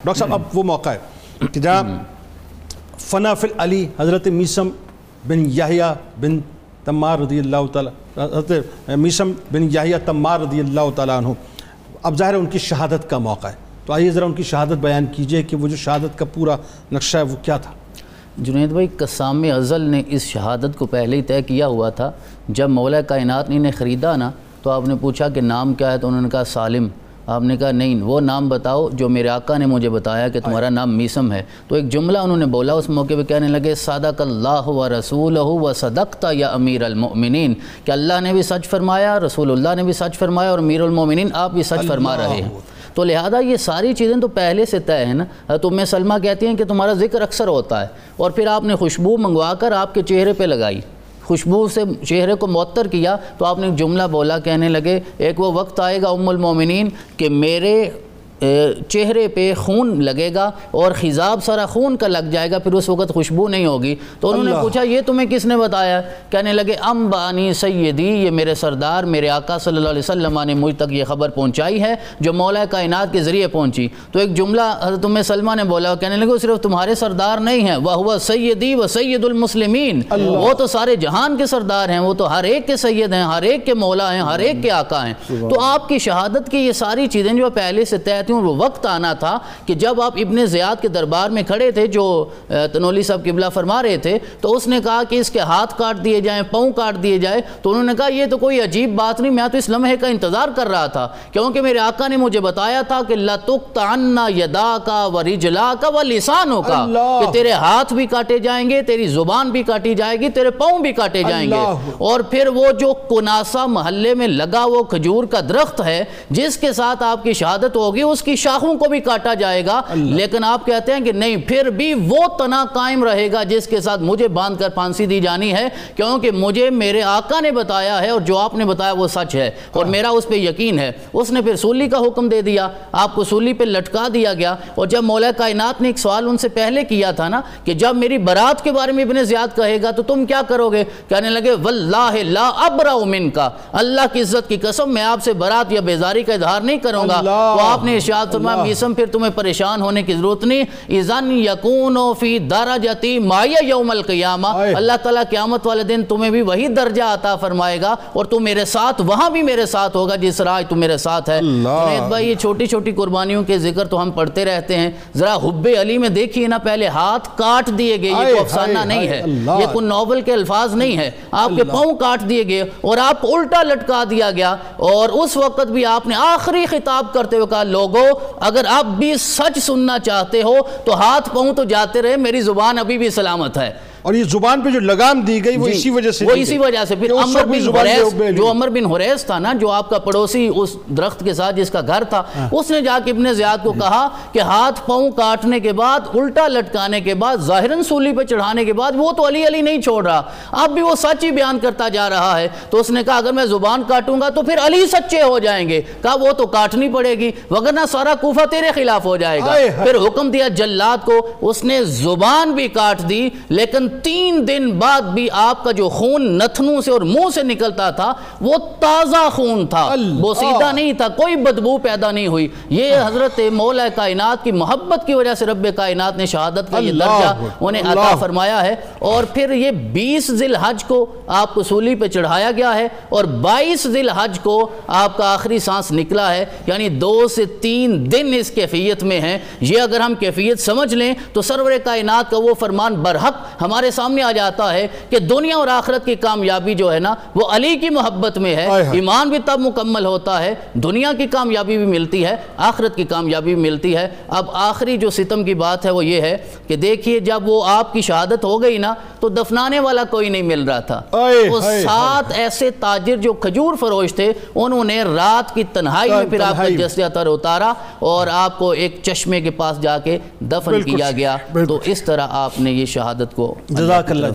Doctor صاحب اب وہ موقع ہے کہ جہاں فنا فی علی حضرت میسم بن یحییٰ بن تمار رضی اللہ تعالیٰ حضرت میسم بن یحییٰ تمار رضی اللہ تعالیٰ عنہ اب ظاہر ہے ان کی شہادت کا موقع ہے تو آئیے ذرا ان کی شہادت بیان کیجیے کہ وہ جو شہادت کا پورا نقشہ ہے وہ کیا تھا جنید بھائی قسام ازل نے اس شہادت کو پہلے ہی طے کیا ہوا تھا جب مولا کائنات نے انہیں خریدا نا تو آپ نے پوچھا کہ نام کیا ہے تو انہوں نے کہا سالم آپ نے کہا نہیں وہ نام بتاؤ جو میرے آقا نے مجھے بتایا کہ تمہارا نام میسم ہے. تو ایک جملہ انہوں نے بولا اس موقع پہ کہنے لگے صادق اللہ و رسول و صدقتا یا امیر المؤمنین. کہ اللہ نے بھی سچ فرمایا رسول اللہ نے بھی سچ فرمایا اور امیر المؤمنین آپ بھی سچ فرما رہے ہیں۔ تو لہذا یہ ساری چیزیں تو پہلے سے طے ہیں نا؟ تو میں سلمہ کہتی ہیں کہ تمہارا ذکر اکثر ہوتا ہے اور پھر آپ نے خوشبو منگوا کر آپ کے چہرے پہ لگائی۔ خوشبو سے چہرے کو معطر کیا تو آپ نے جملہ بولا کہنے لگے، ایک وہ وقت آئے گا ام المومنین کہ میرے چہرے پہ خون لگے گا اور خضاب سارا خون کا لگ جائے گا پھر اس وقت خوشبو نہیں ہوگی۔ تو انہوں نے پوچھا یہ تمہیں کس نے بتایا؟ کہنے لگے ام بانی سیدی یہ میرے سردار میرے آقا صلی اللہ علیہ وسلم نے مجھ تک یہ خبر پہنچائی ہے جو مولا کائنات کے ذریعے پہنچی۔ تو ایک جملہ حضرت ام سلمہ نے بولا کہنے لگے وہ صرف تمہارے سردار نہیں ہیں وہ ہوا سیدی و سید المسلمین۔ وہ تو سارے جہان کے سردار ہیں وہ تو ہر ایک کے سید ہیں ہر ایک کے مولا ہیں ہر ایک کے آقا ہیں۔ تو آپ کی شہادت کی یہ ساری چیزیں جو پہلے سے طے تھیں وہ وقت آنا تھا کہ جب آپ ابن زیاد کے دربار میں کھڑے تھے جو تنولی صاحب قبلہ فرما رہے تھے تو اس نے کہا کہ اس کے ہاتھ کاٹ دیے جائیں پاؤں کاٹ دیے جائے تو انہوں نے کہا یہ تو کوئی عجیب بات نہیں میں تو اس لمحے کا انتظار کر رہا تھا کیونکہ میرے آقا نے مجھے بتایا تھا کہ لَتُقْتَعَنَّ يَدَاكَ وَرِجْلَاكَ وَلِسَانُكَ کہ تیرے ہاتھ بھی کاٹے جائیں گے تیری زبان بھی کاٹی جائے گی تیرے پاؤں بھی کاٹے جائیں گے۔ اور پھر وہ جو کناسا محلے میں لگا وہ کھجور کا درخت ہے جس کے ساتھ آپ کی شہادت ہوگی اس کی شاخوں کو بھی کاٹا جائے گا۔ لیکن آپ کہتے ہیں کہ نہیں پھر بھی وہ تنا قائم رہے گا جس کے ساتھ مجھے باندھ کر پھانسی دی جانی ہے کیونکہ مجھے میرے آقا نے بتایا ہے اور جو آپ نے بتایا وہ سچ ہے اور میرا اس پہ یقین ہے۔ اس نے پھر سولی کا حکم دے دیا۔ آپ کو سولی پہ لٹکا دیا گیا۔ اور جب مولا کائنات نے ایک سوال ان سے پہلے کیا تھا نا کہ جب میری برات کے بارے میں ابن زیاد کہے گا تو تم کیا کرو گے؟ کہنے لگے واللہ لا ابرا من کا اللہ کی عزت کی قسم میں آپ سے برات یا بیزاری کا اظہار نہیں کروں گا۔ تو آپ نے ارشاد فرمایا میسم پھر تمہیں پریشان ہونے کی ضرورت نہیں۔ اذن یکونو فی درجتی مایا یوم القیامہ۔ اللہ تعالیٰ قیامت والے دن تمہیں بھی وہی درجہ عطا فرمائے گا اور تم میرے ساتھ وہاں بھی میرے ساتھ ہوگا جس راہ تم میرے ساتھ ہے۔ جنید بھائی یہ چھوٹی چھوٹی قربانیوں کے ذکر تو ہم پڑھتے رہتے ہیں۔ ذرا حب علی میں دیکھیے نا پہلے ہاتھ کاٹ دیے گئے یہ کوئی افسانہ نہیں ہے۔ یہ کوئی نوبل کے الفاظ نہیں ہے۔ آپ کے پاؤں کاٹ دیے گئے اور آپ الٹا لٹکا دیا گیا اور اس وقت بھی آپ نے آخری خطاب کرتے ہوئے کہا لوگو اگر آپ بھی سچ سننا چاہتے ہو تو ہاتھ پاؤں تو جاتے رہے، میری زبان ابھی بھی سلامت ہے۔ اور یہ زبان پہ جو لگام دی گئی وہ اسی وجہ سے وہ اسی وجہ سے۔ پھر عمر بن حریس جو عمر بن حریس تھا نا جو آپ کا پڑوسی اس درخت کے ساتھ جس کا گھر تھا اس نے جا کے ابن زیاد کو کہا کہ ہاتھ پاؤں کاٹنے کے بعد الٹا لٹکانے کے بعد ظاہراً سولی پہ چڑھانے کے بعد وہ تو علی علی نہیں چھوڑ رہا۔ اب بھی وہ سچ ہی بیان کرتا جا رہا ہے۔ تو اس نے کہا اگر میں زبان کاٹوں گا تو پھر علی سچے ہو جائیں گے۔ کہا وہ تو کاٹنی پڑے گی وگرنہ سارا کوفہ تیرے خلاف ہو جائے گا۔ پھر حکم دیا جلات کو اس نے زبان بھی کاٹ دی لیکن تین دن بعد بھی آپ کا جو خون نتھنوں سے اور منہ سے نکلتا تھا وہ تازہ خون تھا۔ وہ سیدھا نہیں تھا کوئی بدبو پیدا نہیں ہوئی۔ یہ حضرت مولا کائنات کی محبت کی وجہ سے رب کائنات نے شہادت کا یہ درجہ انہیں عطا فرمایا ہے۔ اور پھر یہ بیس ذی الحج کو آپ کو سولی پہ چڑھایا گیا ہے اور بائیس ذی الحج کو آپ کا آخری سانس نکلا ہے۔ یعنی دو سے تین دن اس کیفیت میں ہیں۔ یہ اگر ہم کیفیت سمجھ لیں تو سرور کائنات کا وہ فرمان برحق ہمارے سامنے آ جاتا ہے کہ دنیا اور آخرت کی کامیابی جو ہے نا وہ علی کی محبت میں ہے۔ ایمان بھی تب مکمل ہوتا ہے دنیا کی کامیابی بھی ملتی ہے آخرت کی کامیابی بھی ملتی ہے۔ اب آخری جو ستم کی بات ہے وہ یہ ہے کہ دیکھیے جب وہ آپ کی شہادت ہو گئی نا تو دفنانے والا کوئی نہیں مل رہا تھا۔ وہ سات ایسے تاجر جو کھجور فروش تھے انہوں نے رات کی تنہائی میں پھر آپ کا جسیہ تر اتارا اور آپ کو ایک چشمے کے پاس جا کے دفن کیا گیا۔ تو اس طرح آپ نے یہ شہادت کو جزاک اللہ